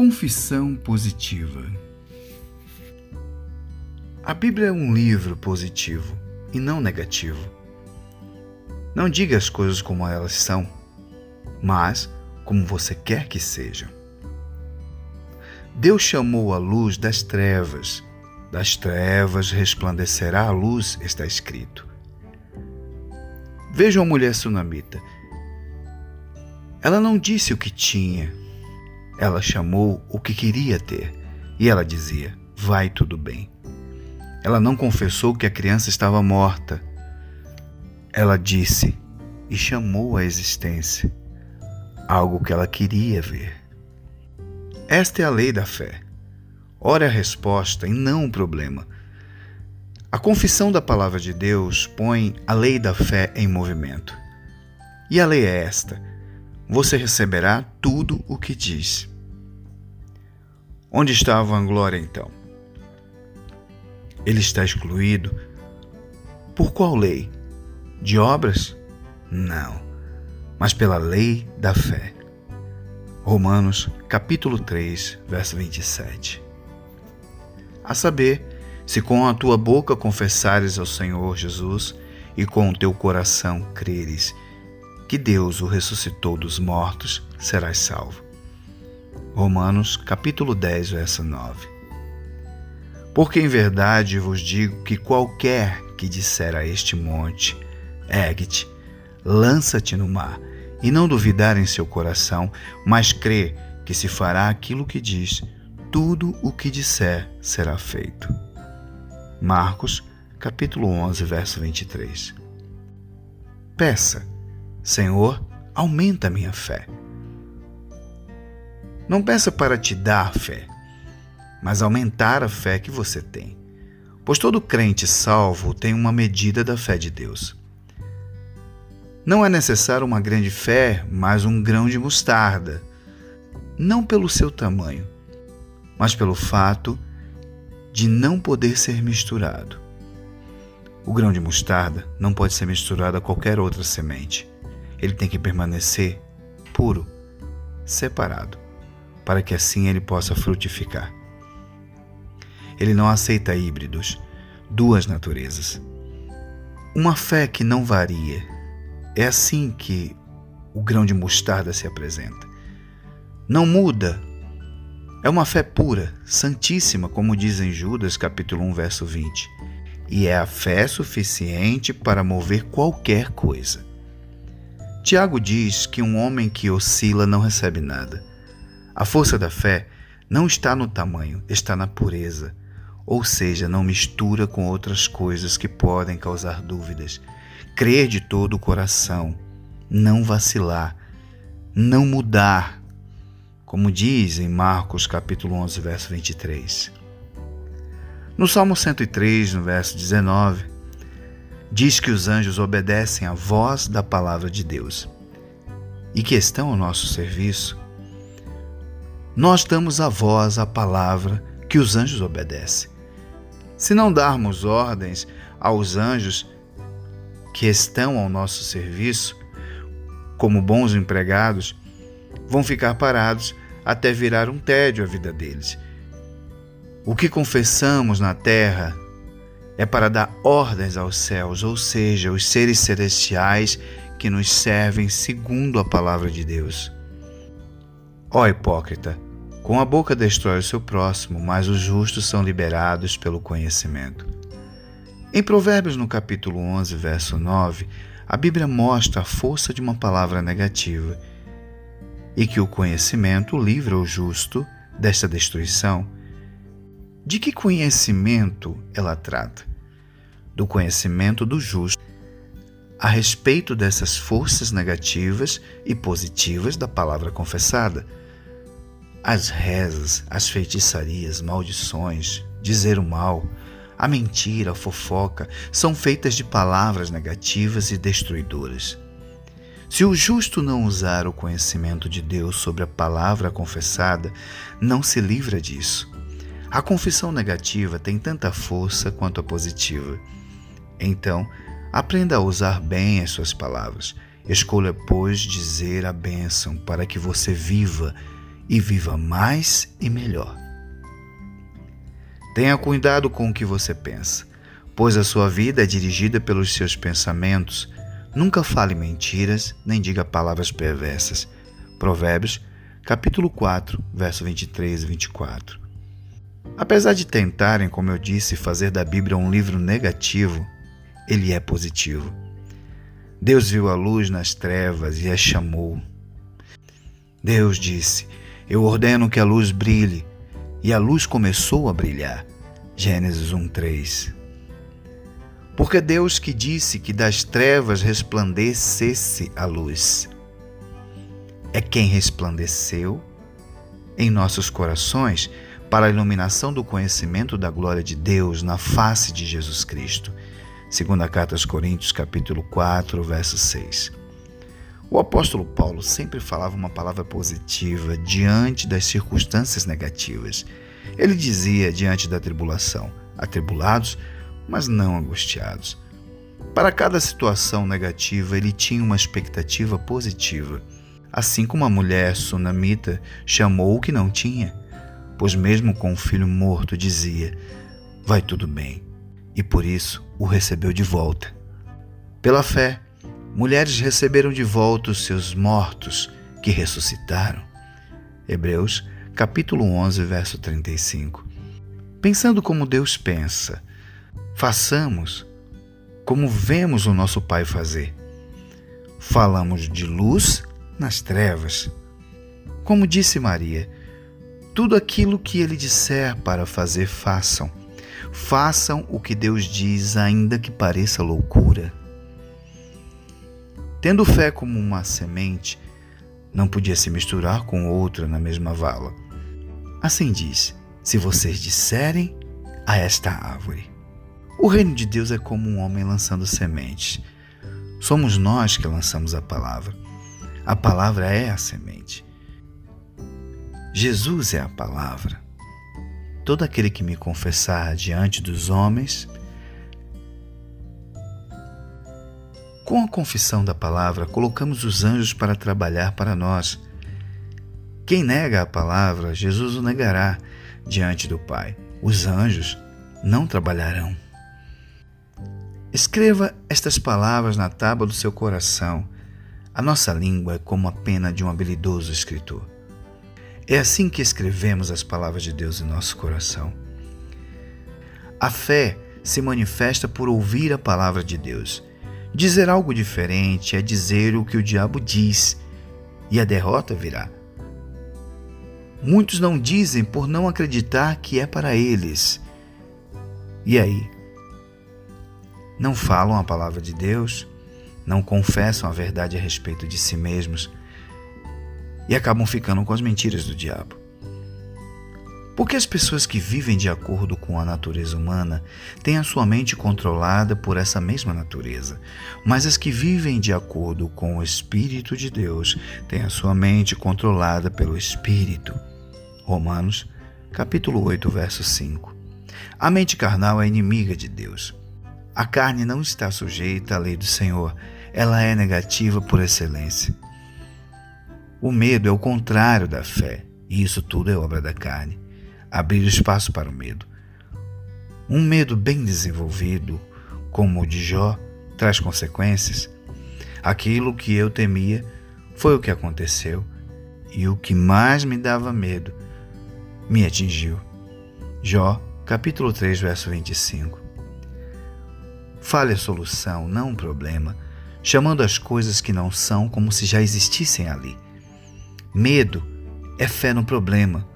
confissão positiva. A Bíblia é um livro positivo e não negativo. Não diga as coisas como elas são, mas como você quer que sejam. Deus chamou a luz das trevas, das trevas resplandecerá a luz, está escrito. Veja uma mulher sunamita. Ela não disse o que tinha, ela chamou o que queria ter e ela dizia: Vai tudo bem. Ela não confessou que a criança estava morta. Ela disse e chamou a existência algo que ela queria ver. Esta é a lei da fé. Ora é a resposta e não o problema. A confissão da palavra de Deus põe a lei da fé em movimento. E a lei é esta: você receberá tudo o que diz. Onde está a vanglória então? Ele está excluído. Por qual lei? De obras? Não, mas pela lei da fé. Romanos, capítulo 3, verso 27. A saber, se com a tua boca confessares ao Senhor Jesus e com o teu coração creres que Deus o ressuscitou dos mortos, serás salvo. Romanos, capítulo 10, verso 9. Porque em verdade vos digo que qualquer que disser a este monte, ergue-te, lança-te no mar, e não duvidar em seu coração, mas crê que se fará aquilo que diz, tudo o que disser será feito. Marcos, capítulo 11, verso 23. Peça, Senhor, aumenta minha fé. Não peça para te dar fé, mas aumentar a fé que você tem. Pois todo crente salvo tem uma medida da fé de Deus. Não é necessário uma grande fé, mas um grão de mostarda. Não pelo seu tamanho, mas pelo fato de não poder ser misturado. O grão de mostarda não pode ser misturado a qualquer outra semente. Ele tem que permanecer puro, separado, para que assim ele possa frutificar. Ele não aceita híbridos, duas naturezas. Uma fé que não varia. É assim que o grão de mostarda se apresenta. Não muda. É uma fé pura, santíssima, como diz em Judas capítulo 1, verso 20. E é a fé suficiente para mover qualquer coisa. Tiago diz que um homem que oscila não recebe nada. A força da fé não está no tamanho, está na pureza ou seja, não mistura com outras coisas que podem causar dúvidas. Crer de todo o coração, não vacilar, não mudar, como diz em Marcos capítulo 11, verso 23. No Salmo 103, no verso 19, diz que os anjos obedecem à voz da palavra de Deus e que estão ao nosso serviço. Nós damos a voz à palavra que os anjos obedecem. Se não darmos ordens aos anjos que estão ao nosso serviço, como bons empregados, vão ficar parados até virar um tédio a vida deles. O que confessamos na terra é para dar ordens aos céus, ou seja, os seres celestiais que nos servem segundo a palavra de Deus. Ó hipócrita, com a boca destrói o seu próximo, mas os justos são liberados pelo conhecimento. Em Provérbios, no capítulo 11, verso 9, a Bíblia mostra a força de uma palavra negativa e que o conhecimento livra o justo desta destruição. De que conhecimento ela trata? Do conhecimento do justo a respeito dessas forças negativas e positivas da palavra confessada as rezas, as feitiçarias, maldições, dizer o mal, a mentira, a fofoca são feitas de palavras negativas e destruidoras. Se o justo não usar o conhecimento de Deus sobre a palavra confessada, não se livra disso. A confissão negativa tem tanta força quanto a positiva. Então, aprenda a usar bem as suas palavras. Escolha, pois, dizer a bênção para que você viva e viva mais e melhor. Tenha cuidado com o que você pensa, pois a sua vida é dirigida pelos seus pensamentos. Nunca fale mentiras, nem diga palavras perversas. Provérbios, capítulo 4, verso 23 e 24. Apesar de tentarem, como eu disse, fazer da Bíblia um livro negativo, ele é positivo. Deus viu a luz nas trevas e a chamou. Deus disse: eu ordeno que a luz brilhe. E a luz começou a brilhar. Gênesis 1:3. Porque Deus que disse que das trevas resplandecesse a luz. É quem resplandeceu em nossos corações para a iluminação do conhecimento da glória de Deus na face de Jesus Cristo. Segunda carta aos Coríntios, capítulo 4, verso 6. O apóstolo Paulo sempre falava uma palavra positiva diante das circunstâncias negativas. Ele dizia diante da tribulação: atribulados, mas não angustiados. Para cada situação negativa, ele tinha uma expectativa positiva. Assim como a mulher sunamita chamou o que não tinha, pois, mesmo com o filho morto, dizia: Vai tudo bem, e por isso o recebeu de volta. Pela fé, mulheres receberam de volta os seus mortos que ressuscitaram. Hebreus, capítulo 11, verso 35. Pensando como Deus pensa, façamos como vemos o nosso Pai fazer. Falamos de luz nas trevas. Como disse Maria, tudo aquilo que ele disser para fazer, façam. Façam o que Deus diz, ainda que pareça loucura. Tendo fé como uma semente, não podia se misturar com outra na mesma vala. Assim diz: se vocês disserem a esta árvore. O reino de Deus é como um homem lançando sementes. Somos nós que lançamos a palavra. A palavra é a semente. Jesus é a palavra. Todo aquele que me confessar diante dos homens, Com a confissão da palavra, colocamos os anjos para trabalhar para nós. Quem nega a palavra, Jesus o negará diante do Pai. Os anjos não trabalharão. Escreva estas palavras na tábua do seu coração. A nossa língua é como a pena de um habilidoso escritor. É assim que escrevemos as palavras de Deus em nosso coração. A fé se manifesta por ouvir a palavra de Deus Dizer algo diferente é dizer o que o diabo diz, e a derrota virá. Muitos não dizem por não acreditar que é para eles. E aí? Não falam a palavra de Deus, não confessam a verdade a respeito de si mesmos e acabam ficando com as mentiras do diabo. Porque as pessoas que vivem de acordo com a natureza humana têm a sua mente controlada por essa mesma natureza, mas as que vivem de acordo com o Espírito de Deus têm a sua mente controlada pelo Espírito. Romanos, capítulo 8, verso 5. A mente carnal é inimiga de Deus. A carne não está sujeita à lei do Senhor, ela é negativa por excelência. O medo é o contrário da fé, e isso tudo é obra da carne abrir espaço para o medo. Um medo bem desenvolvido, como o de Jó, traz consequências. Aquilo que eu temia foi o que aconteceu, e o que mais me dava medo me atingiu. Jó, capítulo 3, verso 25. Fale a solução, não um problema, chamando as coisas que não são como se já existissem ali. Medo é fé no problema,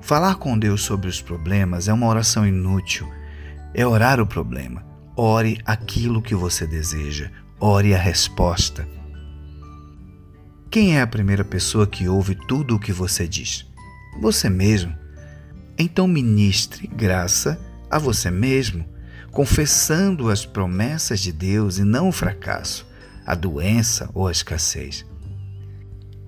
Falar com Deus sobre os problemas é uma oração inútil. É orar o problema. Ore aquilo que você deseja. Ore a resposta. Quem é a primeira pessoa que ouve tudo o que você diz? Você mesmo. Então ministre graça a você mesmo, confessando as promessas de Deus e não o fracasso, a doença ou a escassez.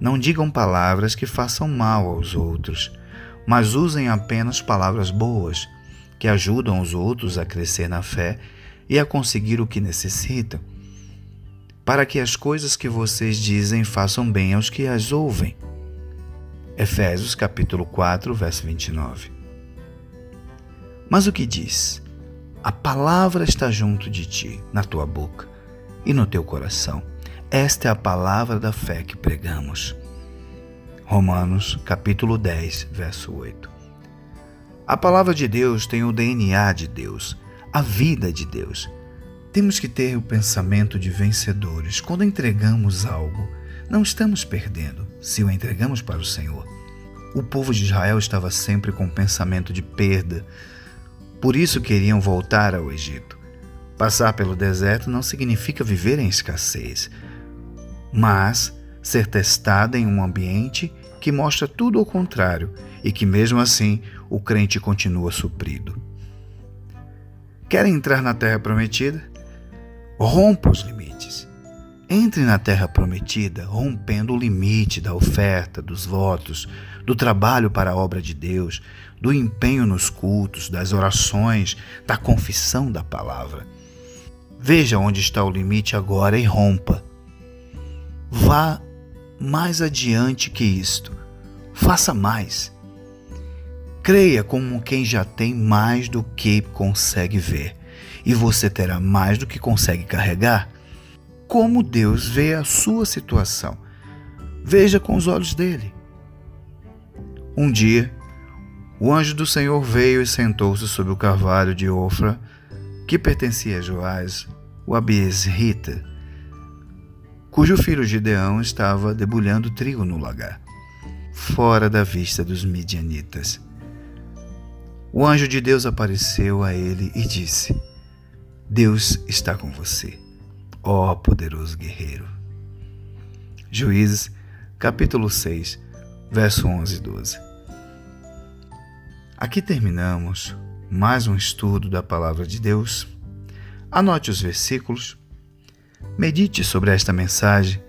Não digam palavras que façam mal aos outros mas usem apenas palavras boas, que ajudam os outros a crescer na fé e a conseguir o que necessitam, para que as coisas que vocês dizem façam bem aos que as ouvem. Efésios capítulo 4, verso 29. Mas o que diz? A palavra está junto de ti, na tua boca e no teu coração. Esta é a palavra da fé que pregamos. Romanos capítulo 10, verso 8. A palavra de Deus tem o DNA de Deus, a vida de Deus. Temos que ter o pensamento de vencedores. Quando entregamos algo, não estamos perdendo se o entregamos para o Senhor. O povo de Israel estava sempre com o pensamento de perda. Por isso queriam voltar ao Egito. Passar pelo deserto não significa viver em escassez, mas ser testado em um ambiente que mostra tudo ao contrário e que, mesmo assim, o crente continua suprido. Querem entrar na terra prometida? Rompa os limites. Entre na terra prometida rompendo o limite da oferta, dos votos, do trabalho para a obra de Deus, do empenho nos cultos, das orações, da confissão da palavra. Veja onde está o limite agora e rompa. Vá mais adiante que isto. Faça mais. Creia como quem já tem mais do que consegue ver, e você terá mais do que consegue carregar como Deus vê a sua situação. Veja com os olhos dele. Um dia, o anjo do Senhor veio e sentou-se sobre o carvalho de Ofra, que pertencia a Joás, o Abiesrita, cujo filho Gideão estava debulhando trigo no lagar, fora da vista dos midianitas. O anjo de Deus apareceu a ele e disse: Deus está com você ó poderoso guerreiro. Juízes, capítulo 6, verso 11 e 12. Aqui terminamos mais um estudo da palavra de Deus. Anote os versículos, medite sobre esta mensagem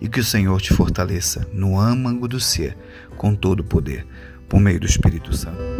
e que o Senhor te fortaleça no âmago do ser com todo o poder, por meio do Espírito Santo.